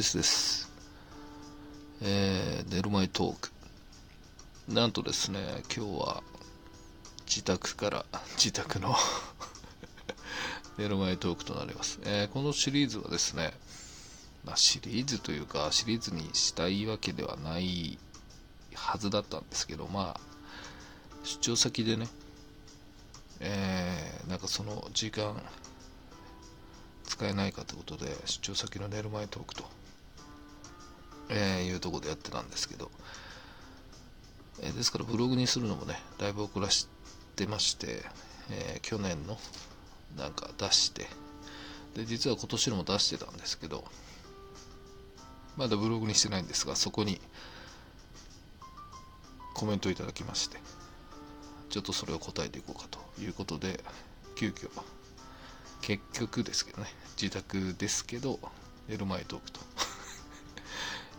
ペスです。えー、寝る前トーク。なんとですね、今日は自宅から、自宅の 寝る前トークとなります。えー、このシリーズはですね、まあ、シリーズというか、シリーズにしたいわけではないはずだったんですけど、まあ、出張先でね、えー、なんかその時間、使えないかということで出張先の寝る前トークと、えー、いうとこでやってたんですけど、えー、ですからブログにするのもねだいぶ遅らしてまして、えー、去年のなんか出して。で実は今年のも出してたんですけど。まだブログにしてないんですがそこにコメントいただきまして。ちょっとそれを答えていこうかということで急遽結局ですけどね、自宅ですけど、寝る前トークと。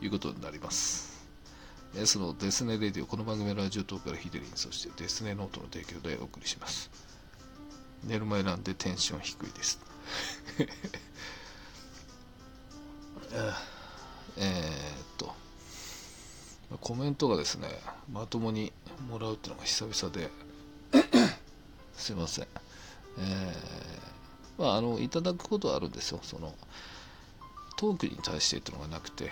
いうことになります。そのデスネレディオ、この番組はラジオトークからヒデリン、そしてデスネノートの提供でお送りします。寝る前なんでテンション低いです。えっと、コメントがですね、まともにもらうっていうのが久々で、すいません。えーまあ、あのいただくことはあるんですよそのトークに対してっていうのがなくて、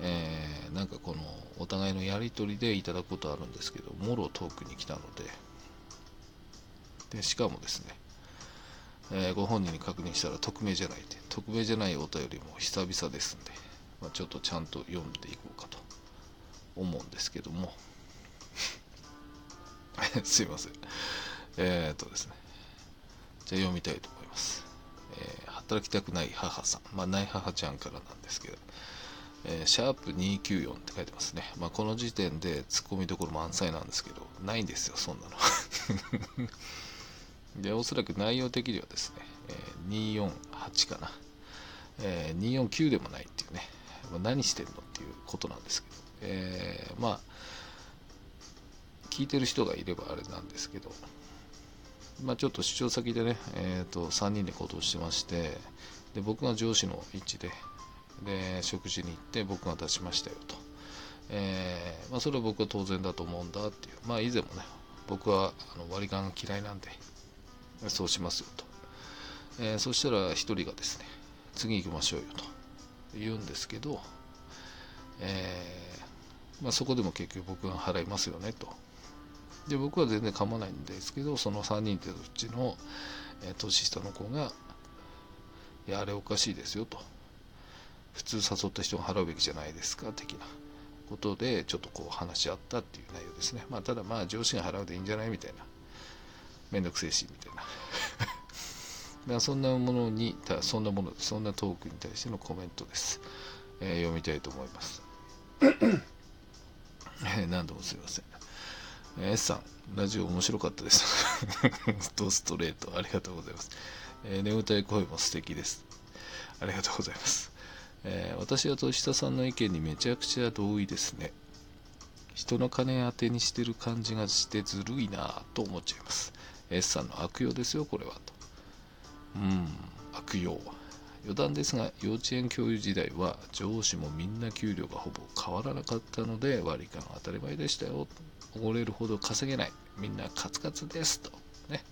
えー、なんかこのお互いのやり取りでいただくことあるんですけどもろトークに来たので。でしかもですね、えー、ご本人に確認したら匿名じゃないって。匿名じゃないお便りも久々ですんで、まあ、ちょっとちゃんと読んでいこうかと。思うんですけども。すいません。えー、っとですね。じゃあ読みたいと思いますます、えー、働きたくない母さん、まあ、ない母ちゃんからなんですけど、えー、シャープ294って書いてますね、まあ、この時点でツッコミどころ満載なんですけどないんですよそんなの。でおそらく内容的にはですね、えー、248かな、えー、249でもないっていうね、まあ、何してんのっていうことなんですけど、えー、まあ聞いてる人がいればあれなんですけど、まあ、ちょっと出張先でね、えー、と3人で行動してましてで僕が上司の位置でで食事に行って僕が出しましたよと、えー、まあ、それは僕は当然だと思うんだっていう。まあ以前もね僕はあの割り勘嫌いなんでそうしますよと、えー、そしたら1人がですね次行きましょうよと。言うんですけど、えまあ、そこでも結局僕が払いますよねと。で僕は全然構わないんですけどその3人ってうちの、えー、年下の子が「いやあれおかしいですよ」と「普通誘った人が払うべきじゃないですか」的なことでちょっとこう話し合ったっていう内容ですねまあただまあ上司が払うでいいんじゃないみたいなめんどくせえしみたいなまあそんなものにそんなものそんなトークに対してのコメントです、えー、読みたいと思います 何度もすいません S さん、ラジオ面白かったです。ドストレート、ありがとうございます。えー、眠たい声も素敵です。ありがとうございます。えー、私は年下さんの意見にめちゃくちゃ同意ですね。人の金当てにしてる感じがしてずるいなと思っちゃいます。S さんの悪用ですよ、これはと。うん、悪用。余談ですが、幼稚園教諭時代は上司もみんな給料がほぼ変わらなかったので割り勘当たり前でしたよ。おごれるほど稼げない。みんなカツカツですと。ね。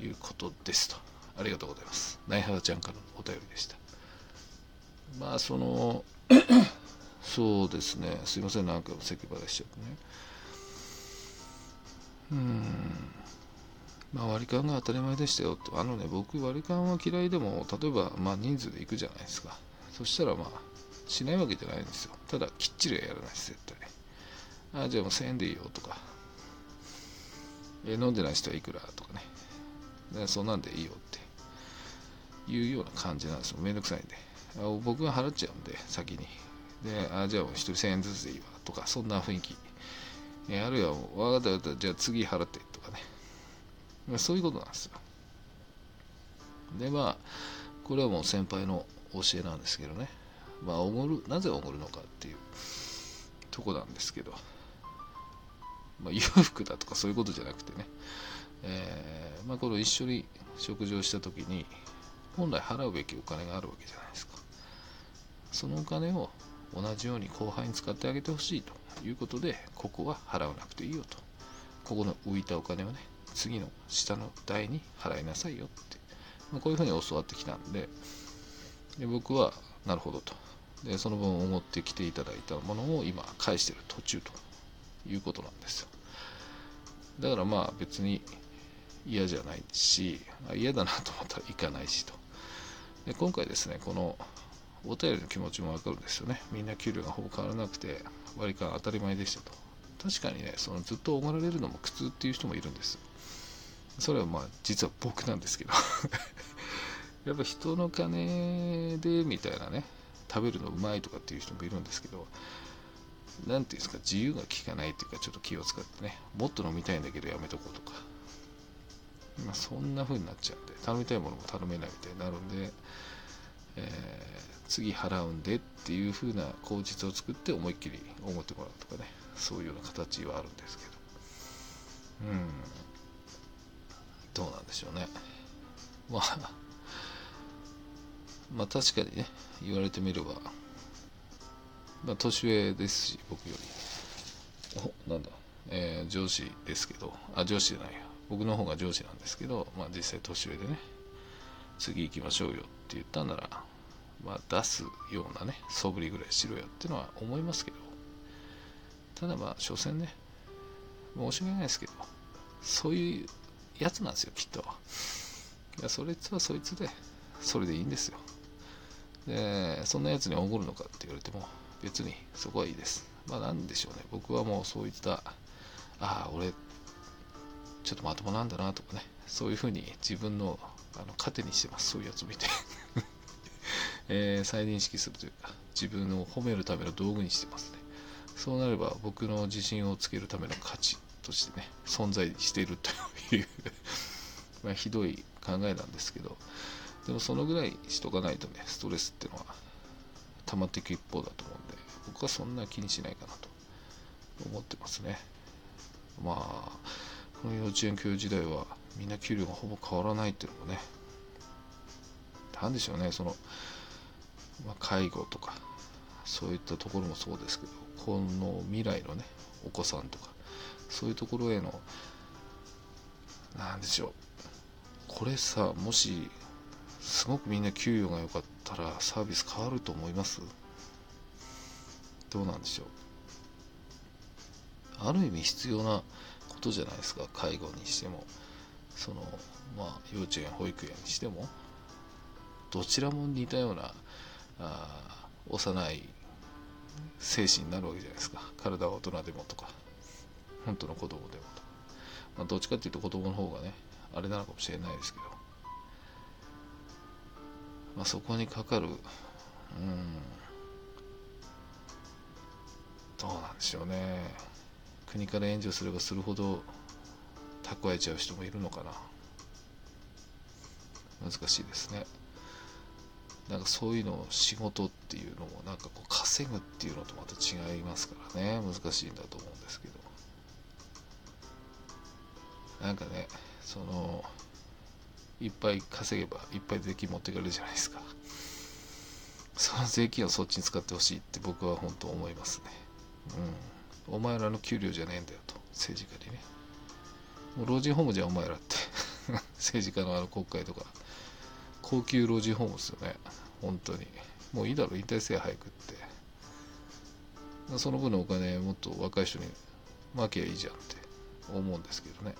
いうことですと。ありがとうございます。内原ちゃんからのお便りでした。まあ、その、そうですね。すいません、なんか咳払いしちゃってね。うん。まあ、割り勘が当たり前でしたよって。あのね、僕、割り勘は嫌いでも、例えば、まあ、人数で行くじゃないですか。そしたら、まあ、しないわけじゃないんですよ。ただ、きっちりはやらないです、絶対。あ、じゃあもう1000円でいいよとか、え飲んでない人はいくらとかね。そんなんでいいよっていうような感じなんですよ。めんどくさいんで。僕が払っちゃうんで、先に。で、あ、じゃあ1人1000円ずつでいいわとか、そんな雰囲気。えあるいは、分かった、じゃあ次払ってとかね。そういうことなんですよ。で、まあ、これはもう先輩の教えなんですけどね。まあ、おごる、なぜおごるのかっていうとこなんですけど。まあ、裕福だとかそういうことじゃなくてね、えー、まあ、この一緒に食事をした時に本来払うべきお金があるわけじゃないですか。そのお金を同じように後輩に使ってあげてほしいということでここは払わなくていいよと。ここの浮いたお金をね次の下の代に払いなさいよって、まあ、こういうふうに教わってきたんでで僕はなるほどと。でその分思ってきていただいたものを今返してる途中ということなんですよ。だからまあ別に嫌じゃないし嫌だなと思ったら行かないしと。で今回ですねこのお便りの気持ちもわかるんですよね。みんな給料がほぼ変わらなくて割り勘当たり前でしたと。確かにねそのずっとおごられるのも苦痛っていう人もいるんです。それはまあ実は僕なんですけど。やっぱ人の金でみたいなね食べるのうまいとかっていう人もいるんですけど何ていうんですか自由が利かないっていうかちょっと気を使ってねもっと飲みたいんだけどやめとこうとか。まあそんな風になっちゃうんで頼みたいものも頼めないみたいになるんで、えー、次払うんでっていう風な口実を作って思いっきり思ってもらうとかねそういうような形はあるんですけど。うん。どうなんでしょうね。まあまあ確かにね言われてみればまあ年上ですし僕より。おなんだ、えー、上司ですけど。あ上司じゃないよ僕の方が上司なんですけどまあ実際年上でね次行きましょうよって言ったんならまあ出すようなね素振りぐらいしろよっていうのは思いますけどただまあ所詮ね申し訳ないですけどそういうやつなんですよきっと。いやそれつはそいつでそれでいいんですよ。でそんなやつにおごるのかって言われても別にそこはいいです。まあなんでしょうね。僕はもうそういったああ俺ちょっとまともなんだなとかねそういうふうに自分のあの糧にしてますそういうやつ見て。えー、再認識するというか自分を褒めるための道具にしてますね。そうなれば僕の自信をつけるための価値としてね存在しているという まひどい考えなんですけどでもそのぐらいしとかないとねストレスっていうのは溜まっていく一方だと思うんで僕はそんな気にしないかなと思ってますね。まあ幼稚園教諭時代はみんな給料がほぼ変わらないっていうのもね何でしょうねその、まあ、介護とかそういったところもそうですけどこの未来のねお子さんとかそういうところへの何でしょうこれさもしすごくみんな給与が良かったらサービス変わると思います？どうなんでしょう？ある意味必要なことじゃないですか介護にしても。そのまあ幼稚園保育園にしても。どちらも似たようなあ幼い精神になるわけじゃないですか。体は大人でもとか本当の子供でもとか、まあ、どっちかっていうと子供の方がねあれなのかもしれないですけど。まあ、そこにかかるうんどうなんでしょうね。国から援助すればするほど蓄えちゃう人もいるのかな。難しいですね。なんかそういうのを仕事っていうのもなんかこう稼ぐっていうのとまた違いますからね。難しいんだと思うんですけど。なんかねそのいっぱい稼げばいっぱい税金持ってくれるじゃないですか。その税金をそっちに使ってほしいって僕は本当思いますね。うん。お前らの給料じゃねえんだよと。政治家にね。もう老人ホームじゃお前らって。政治家のあの国会とか。高級老人ホームですよね。本当に。もういいだろ引退せえ早くって。その分のお金もっと若い人に負けばいいじゃんって。思うんですけどね。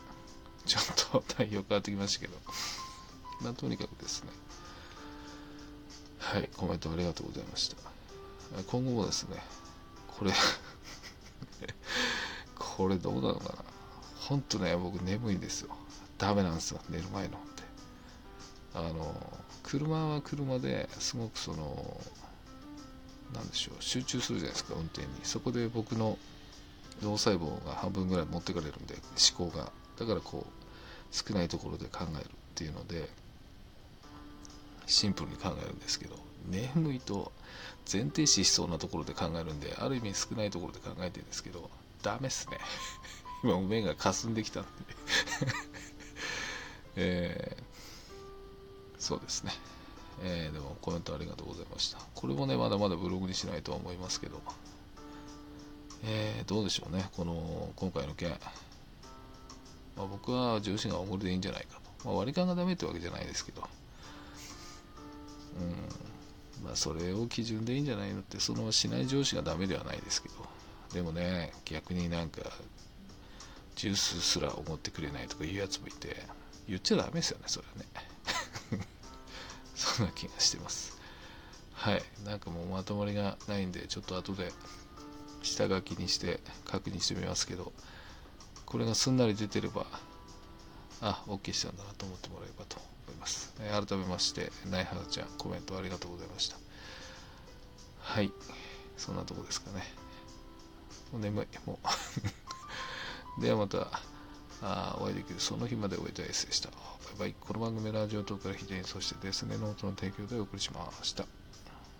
ちょっと内容変わってきましたけど。まあ、とにかくですね、はい、コメントありがとうございました。今後もですね、これこれどうなのかな。ほんとね、僕眠いんですよ。ダメなんですよ、寝る前のって。あの、車は車ですごくその、なんでしょう、集中するじゃないですか、運転に。そこで僕の脳細胞が半分ぐらい持ってかれるんで、思考が。だからこう、少ないところで考えるっていうので、シンプルに考えるんですけど眠いと前提視しそうなところで考えるんである意味少ないところで考えてるんですけどダメっすね。今目が霞んできたんで。えー、そうですね。えー、でもコメントありがとうございました。これもね、まだまだブログにしないとは思いますけど、えー、どうでしょうね、この今回の件。まあ、僕は上司がおごりでいいんじゃないかと。まあ、割り勘がダメってわけじゃないですけど、うん、まあ、それを基準でいいんじゃないのって、そのしない上司がダメではないですけど、でもね、逆になんか、ジュースすらおごってくれないとかいうやつもいて、言っちゃダメですよね、それはね。そんな気がしてます。はい。なんかもうまとまりがないんで、ちょっと後で下書きにして確認してみますけど、これがすんなり出てれば、あ、OK したんだなと思ってもらえればと思います。えー、改めまして、ナイハラちゃん、コメントありがとうございました。はい。そんなとこですかね。もう眠い。もう ではまた。あお会いできるその日まで終えたエッセでした。バイバイ。この番組ラジオトークから非常にそしてですねノートの提供でお送りしました。